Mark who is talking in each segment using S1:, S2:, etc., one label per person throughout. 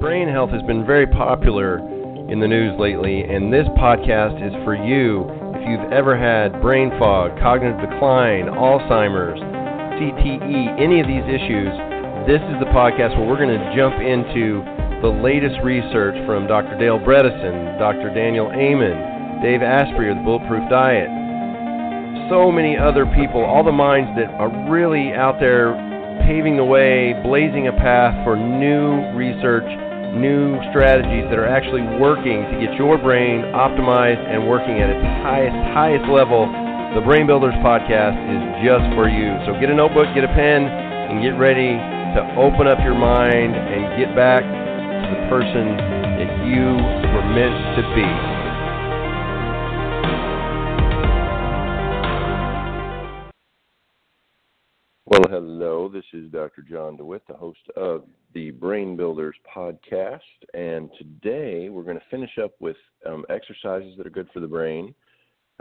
S1: Brain health has been very popular in the news lately, and this podcast is for you if you've ever had brain fog, cognitive decline, Alzheimer's, CTE, any of these issues. This is the podcast where we're going to jump into the latest research from Dr. Dale Bredesen, Dr. Daniel Amen, Dave Asprey of the Bulletproof Diet, so many other people, all the minds that are really out there paving the way, blazing a path for new research new strategies that are actually working to get your brain optimized and working at its highest, highest level. The Brain Builders podcast is just for you. So get a notebook, get a pen, and get ready to open up your mind and get back to the person that you were meant to be. Hello. This is Dr. John DeWitt, the host of the Brain Builders podcast. And today we're going to finish up with um, exercises that are good for the brain.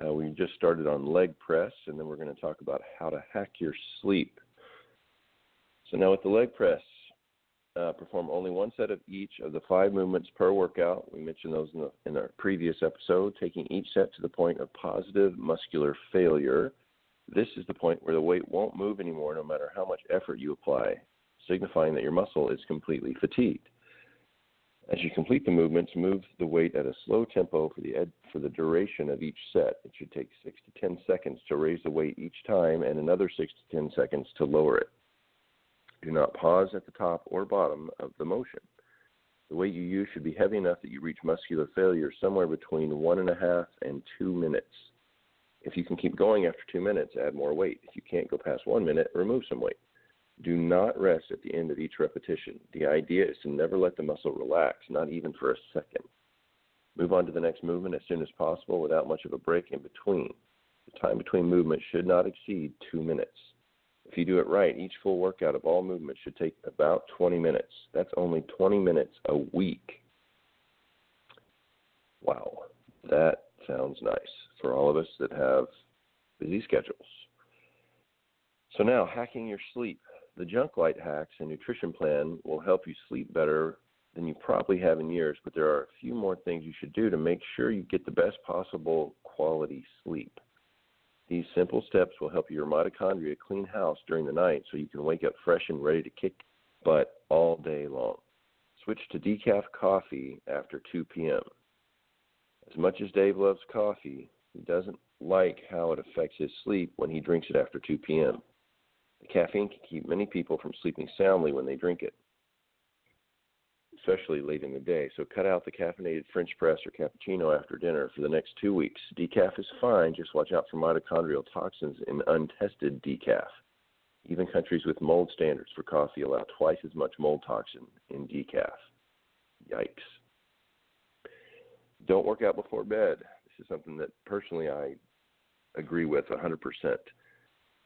S1: Uh, we just started on leg press, and then we're going to talk about how to hack your sleep. So, now with the leg press, uh, perform only one set of each of the five movements per workout. We mentioned those in, the, in our previous episode, taking each set to the point of positive muscular failure. This is the point where the weight won't move anymore no matter how much effort you apply, signifying that your muscle is completely fatigued. As you complete the movements, move the weight at a slow tempo for the ed- for the duration of each set. It should take 6 to 10 seconds to raise the weight each time and another 6 to 10 seconds to lower it. Do not pause at the top or bottom of the motion. The weight you use should be heavy enough that you reach muscular failure somewhere between one and a half and two minutes. If you can keep going after two minutes, add more weight. If you can't go past one minute, remove some weight. Do not rest at the end of each repetition. The idea is to never let the muscle relax, not even for a second. Move on to the next movement as soon as possible without much of a break in between. The time between movements should not exceed two minutes. If you do it right, each full workout of all movements should take about 20 minutes. That's only 20 minutes a week. Wow, that sounds nice for all of us that have busy schedules. So now, hacking your sleep. The Junk Light Hacks and Nutrition Plan will help you sleep better than you probably have in years, but there are a few more things you should do to make sure you get the best possible quality sleep. These simple steps will help your mitochondria clean house during the night so you can wake up fresh and ready to kick butt all day long. Switch to decaf coffee after 2 p.m. As much as Dave loves coffee, he doesn't like how it affects his sleep when he drinks it after 2 p.m. The caffeine can keep many people from sleeping soundly when they drink it, especially late in the day. So cut out the caffeinated French press or cappuccino after dinner for the next two weeks. Decaf is fine, just watch out for mitochondrial toxins in untested decaf. Even countries with mold standards for coffee allow twice as much mold toxin in decaf. Yikes. Don't work out before bed. Is something that personally I agree with 100%.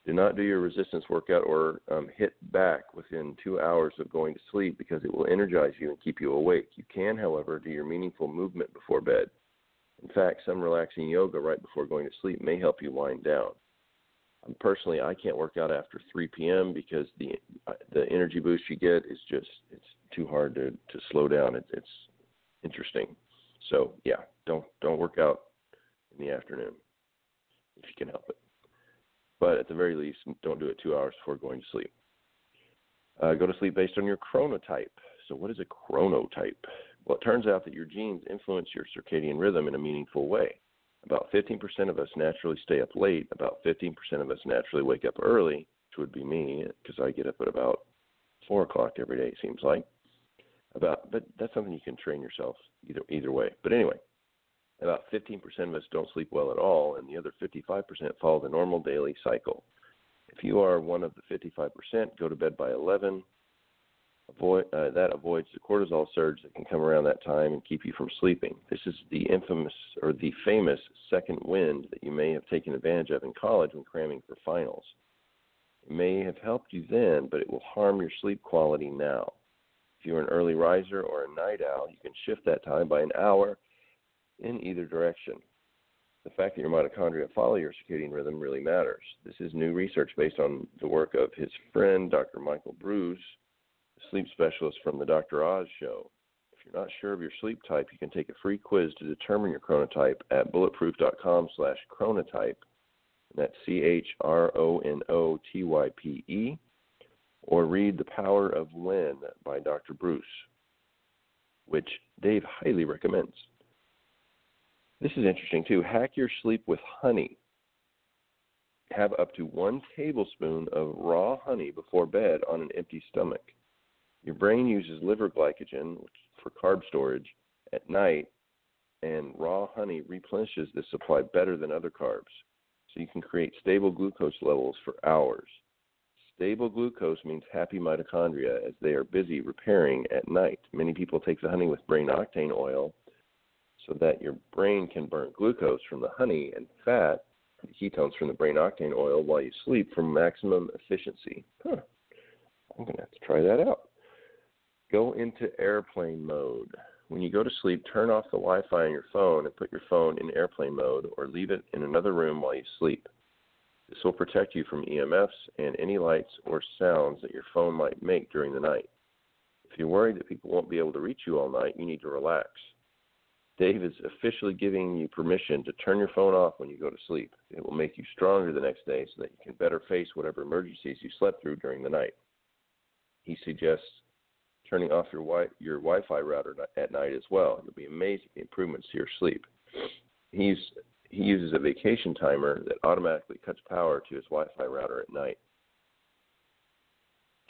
S1: Do not do your resistance workout or um, HIIT back within two hours of going to sleep because it will energize you and keep you awake. You can, however, do your meaningful movement before bed. In fact, some relaxing yoga right before going to sleep may help you wind down. Um, personally, I can't work out after 3 p.m. because the uh, the energy boost you get is just it's too hard to to slow down. It, it's interesting. So yeah, don't don't work out in the afternoon if you can help it. But at the very least, don't do it two hours before going to sleep. Uh, go to sleep based on your chronotype. So, what is a chronotype? Well, it turns out that your genes influence your circadian rhythm in a meaningful way. About 15% of us naturally stay up late. About 15% of us naturally wake up early, which would be me, because I get up at about four o'clock every day. It seems like. About, but that's something you can train yourself either either way. But anyway, about 15% of us don't sleep well at all, and the other 55% follow the normal daily cycle. If you are one of the 55%, go to bed by 11 avoid uh, that avoids the cortisol surge that can come around that time and keep you from sleeping. This is the infamous or the famous second wind that you may have taken advantage of in college when cramming for finals. It may have helped you then, but it will harm your sleep quality now. If you're an early riser or a night owl, you can shift that time by an hour in either direction. The fact that your mitochondria follow your circadian rhythm really matters. This is new research based on the work of his friend, Dr. Michael Breus, sleep specialist from the Dr. Oz show. If you're not sure of your sleep type, you can take a free quiz to determine your chronotype at bulletproof.com slash chronotype. That's C-H-R-O-N-O-T-Y-P-E. Or read The Power of When by Dr. Breus, which Dave highly recommends. This is interesting too. Hack your sleep with honey. Have up to one tablespoon of raw honey before bed on an empty stomach. Your brain uses liver glycogen for carb storage at night, and raw honey replenishes this supply better than other carbs. So you can create stable glucose levels for hours. Stable glucose means happy mitochondria as they are busy repairing at night. Many people take the honey with brain octane oil so that your brain can burn glucose from the honey and fat, ketones from the brain octane oil while you sleep for maximum efficiency. Huh. I'm going to have to try that out. Go into airplane mode. When you go to sleep, turn off the Wi Fi on your phone and put your phone in airplane mode or leave it in another room while you sleep. This will protect you from EMFs and any lights or sounds that your phone might make during the night. If you're worried that people won't be able to reach you all night, you need to relax. Dave is officially giving you permission to turn your phone off when you go to sleep. It will make you stronger the next day so that you can better face whatever emergencies you slept through during the night. He suggests turning off your wi- your Wi-Fi router at night as well. You'll be amazed at the improvements to your sleep. He's he uses a vacation timer that automatically cuts power to his Wi-Fi router at night.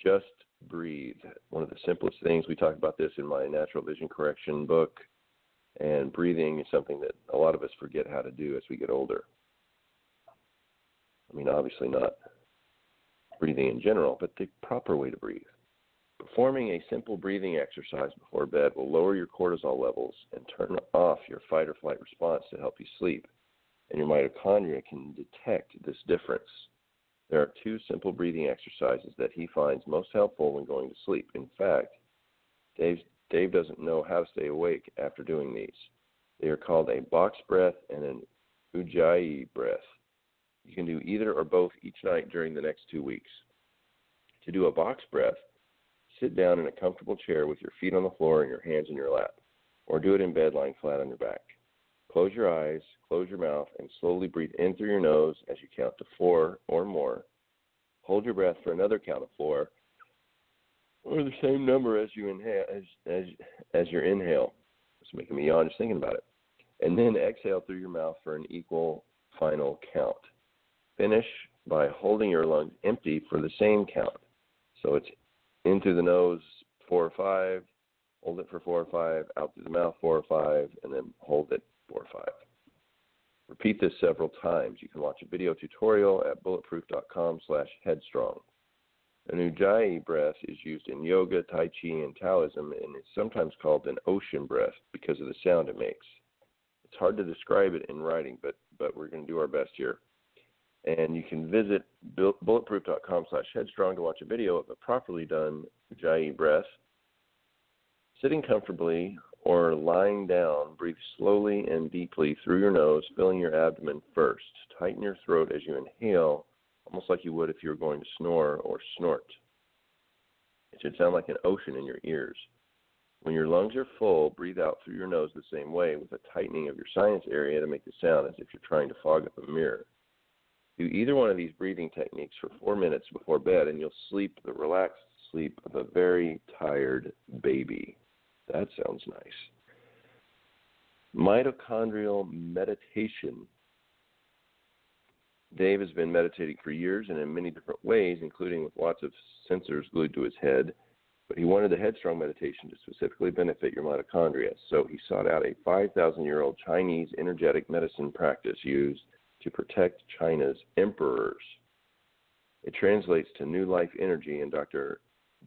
S1: Just breathe. One of the simplest things we talk about this in my natural vision correction book, and breathing is something that a lot of us forget how to do as we get older. I mean, obviously not breathing in general, but the proper way to breathe. Performing a simple breathing exercise before bed will lower your cortisol levels and turn off your fight or flight response to help you sleep, and your mitochondria can detect this difference. There are two simple breathing exercises that he finds most helpful when going to sleep. In fact, Dave, Dave doesn't know how to stay awake after doing these. They are called a box breath and an ujjayi breath. You can do either or both each night during the next two weeks. To do a box breath, sit down in a comfortable chair with your feet on the floor and your hands in your lap, or do it in bed lying flat on your back. Close your eyes, close your mouth, and slowly breathe in through your nose as you count to four or more. Hold your breath for another count of four, or the same number as you inhale as as as your inhale. It's making me yawn just thinking about it. And then exhale through your mouth for an equal final count. Finish by holding your lungs empty for the same count. So it's into the nose four or five, hold it for four or five, out through the mouth four or five, and then hold it four or five. Repeat this several times. You can watch a video tutorial at bulletproof.com slash headstrong. An ujjayi breath is used in yoga, tai chi, and Taoism, and is sometimes called an ocean breath because of the sound it makes. It's hard to describe it in writing, but, but we're going to do our best here. And you can visit bulletproof.com slash headstrong to watch a video of a properly done Ujjayi breath. Sitting comfortably or lying down, breathe slowly and deeply through your nose, filling your abdomen first. Tighten your throat as you inhale, almost like you would if you were going to snore or snort. It should sound like an ocean in your ears. When your lungs are full, breathe out through your nose the same way with a tightening of your sinus area to make the sound as if you're trying to fog up a mirror. Do either one of these breathing techniques for four minutes before bed, and you'll sleep the relaxed sleep of a very tired baby. That sounds nice. Mitochondrial meditation. Dave has been meditating for years and in many different ways, including with lots of sensors glued to his head. But he wanted the headstrong meditation to specifically benefit your mitochondria. So he sought out a 5,000 year old Chinese energetic medicine practice used to protect China's emperors. It translates to new life energy, and Dr.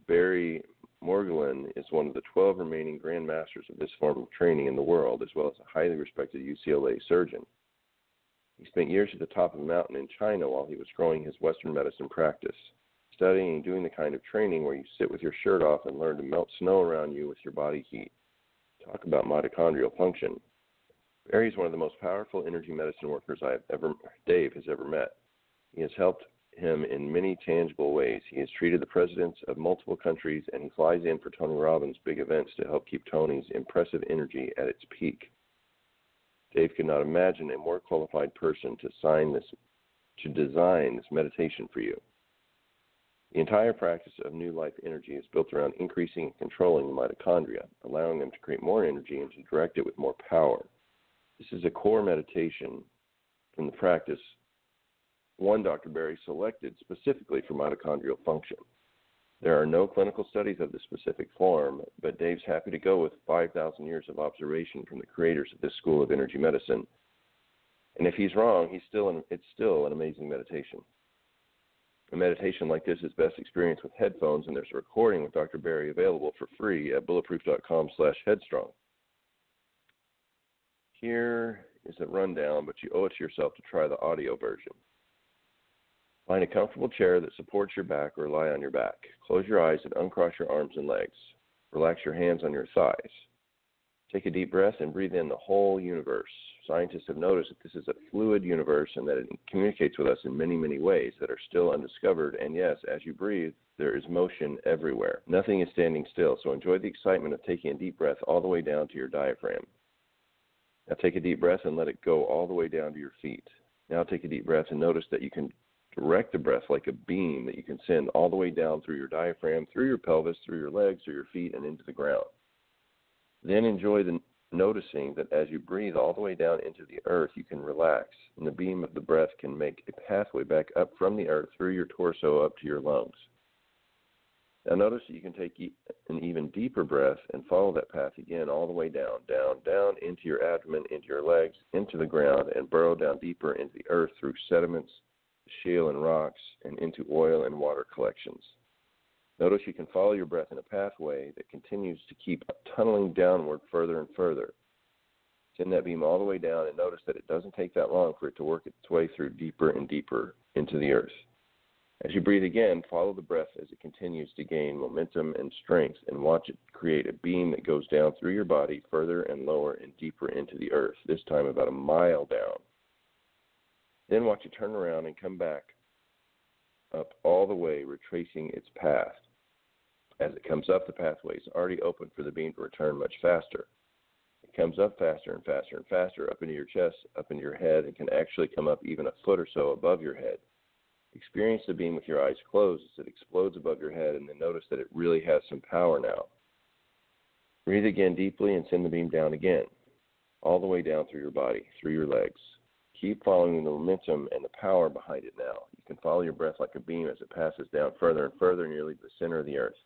S1: Barry Morguelan is one of the 12 remaining Grand Masters of this form of training in the world, as well as a highly respected UCLA surgeon. He spent years at the top of a mountain in China while he was growing his Western medicine practice, studying and doing the kind of training where you sit with your shirt off and learn to melt snow around you with your body heat. Talk about mitochondrial function. Barry is one of the most powerful energy medicine workers I have ever Dave has ever met. He has helped him in many tangible ways. He has treated the presidents of multiple countries and he flies in for Tony Robbins' big events to help keep Tony's impressive energy at its peak. Dave could not imagine a more qualified person to sign this to design this meditation for you. The entire practice of New Life Energy is built around increasing and controlling the mitochondria, allowing them to create more energy and to direct it with more power. This is a core meditation from the practice one Dr. Barry selected specifically for mitochondrial function. There are no clinical studies of this specific form, but Dave's happy to go with 5,000 years of observation from the creators of this school of energy medicine. And if he's wrong, he's still an, it's still an amazing meditation. A meditation like this is best experienced with headphones, and there's a recording with Dr. Barry available for free at bulletproof.com slash headstrong. Here is a rundown, but you owe it to yourself to try the audio version. Find a comfortable chair that supports your back or lie on your back. Close your eyes and uncross your arms and legs. Relax your hands on your thighs. Take a deep breath and breathe in the whole universe. Scientists have noticed that this is a fluid universe and that it communicates with us in many, many ways that are still undiscovered. And yes, as you breathe, there is motion everywhere. Nothing is standing still, so enjoy the excitement of taking a deep breath all the way down to your diaphragm. Now take a deep breath and let it go all the way down to your feet. Now take a deep breath and notice that you can direct the breath like a beam that you can send all the way down through your diaphragm, through your pelvis, through your legs, through your feet, and into the ground. Then enjoy the noticing that as you breathe all the way down into the earth, you can relax, and the beam of the breath can make a pathway back up from the earth through your torso up to your lungs. Now, notice that you can take an even deeper breath and follow that path again all the way down, down, down into your abdomen, into your legs, into the ground, and burrow down deeper into the earth through sediments, shale and rocks, and into oil and water collections. Notice you can follow your breath in a pathway that continues to keep tunneling downward further and further. Send that beam all the way down and notice that it doesn't take that long for it to work its way through deeper and deeper into the earth. As you breathe again, follow the breath as it continues to gain momentum and strength and watch it create a beam that goes down through your body further and lower and deeper into the earth, this time about a mile down. Then watch it turn around and come back up all the way, retracing its path. As it comes up, the pathway is already open for the beam to return much faster. It comes up faster and faster and faster up into your chest, up into your head, and can actually come up even a foot or so above your head. Experience the beam with your eyes closed as it explodes above your head, and then notice that it really has some power now. Breathe again deeply and send the beam down again, all the way down through your body, through your legs. Keep following the momentum and the power behind it now. You can follow your breath like a beam as it passes down further and further nearly to the center of the earth.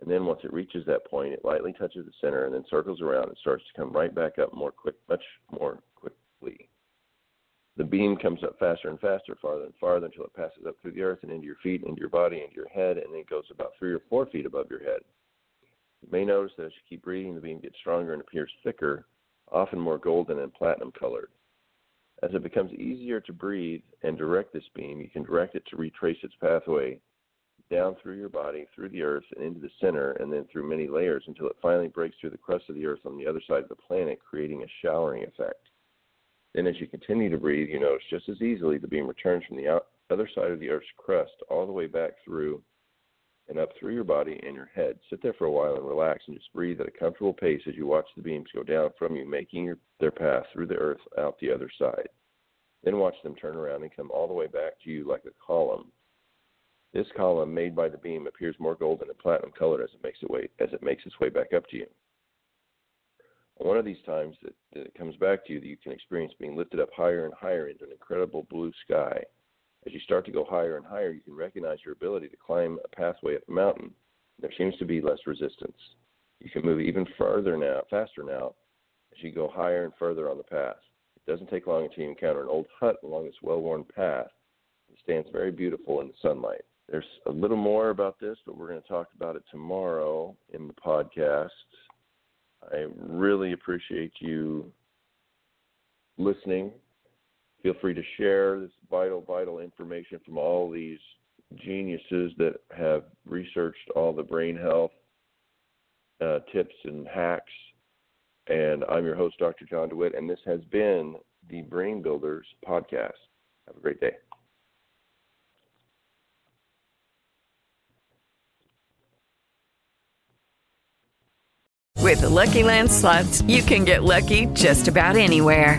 S1: And then once it reaches that point, it lightly touches the center and then circles around and starts to come right back up more quick, much more quickly. The beam comes up faster and faster, farther and farther until it passes up through the earth and into your feet, into your body, into your head, and then goes about three or four feet above your head. You may notice that as you keep breathing, the beam gets stronger and appears thicker, often more golden and platinum colored. As it becomes easier to breathe and direct this beam, you can direct it to retrace its pathway down through your body, through the earth, and into the center, and then through many layers until it finally breaks through the crust of the earth on the other side of the planet, creating a showering effect. Then, as you continue to breathe, you notice just as easily the beam returns from the other side of the Earth's crust all the way back through and up through your body and your head. Sit there for a while and relax and just breathe at a comfortable pace as you watch the beams go down from you, making your, their path through the Earth out the other side. Then watch them turn around and come all the way back to you like a column. This column made by the beam appears more golden and platinum colored as it makes it way as it makes its way back up to you one of these times that, that it comes back to you that you can experience being lifted up higher and higher into an incredible blue sky. As you start to go higher and higher, you can recognize your ability to climb a pathway up a mountain. There seems to be less resistance. You can move even further now, faster now, as you go higher and further on the path. It doesn't take long until you encounter an old hut along this well-worn path. It stands very beautiful in the sunlight. there's a little more about this, but we're going to talk about it tomorrow in the podcast. I really appreciate you listening. Feel free to share this vital, vital information from all these geniuses that have researched all the brain health uh, tips and hacks. And I'm your host, Dr. John DeWitt, and this has been the Brain Builders Podcast. Have a great day.
S2: With the Lucky Land slots, you can get lucky just about anywhere.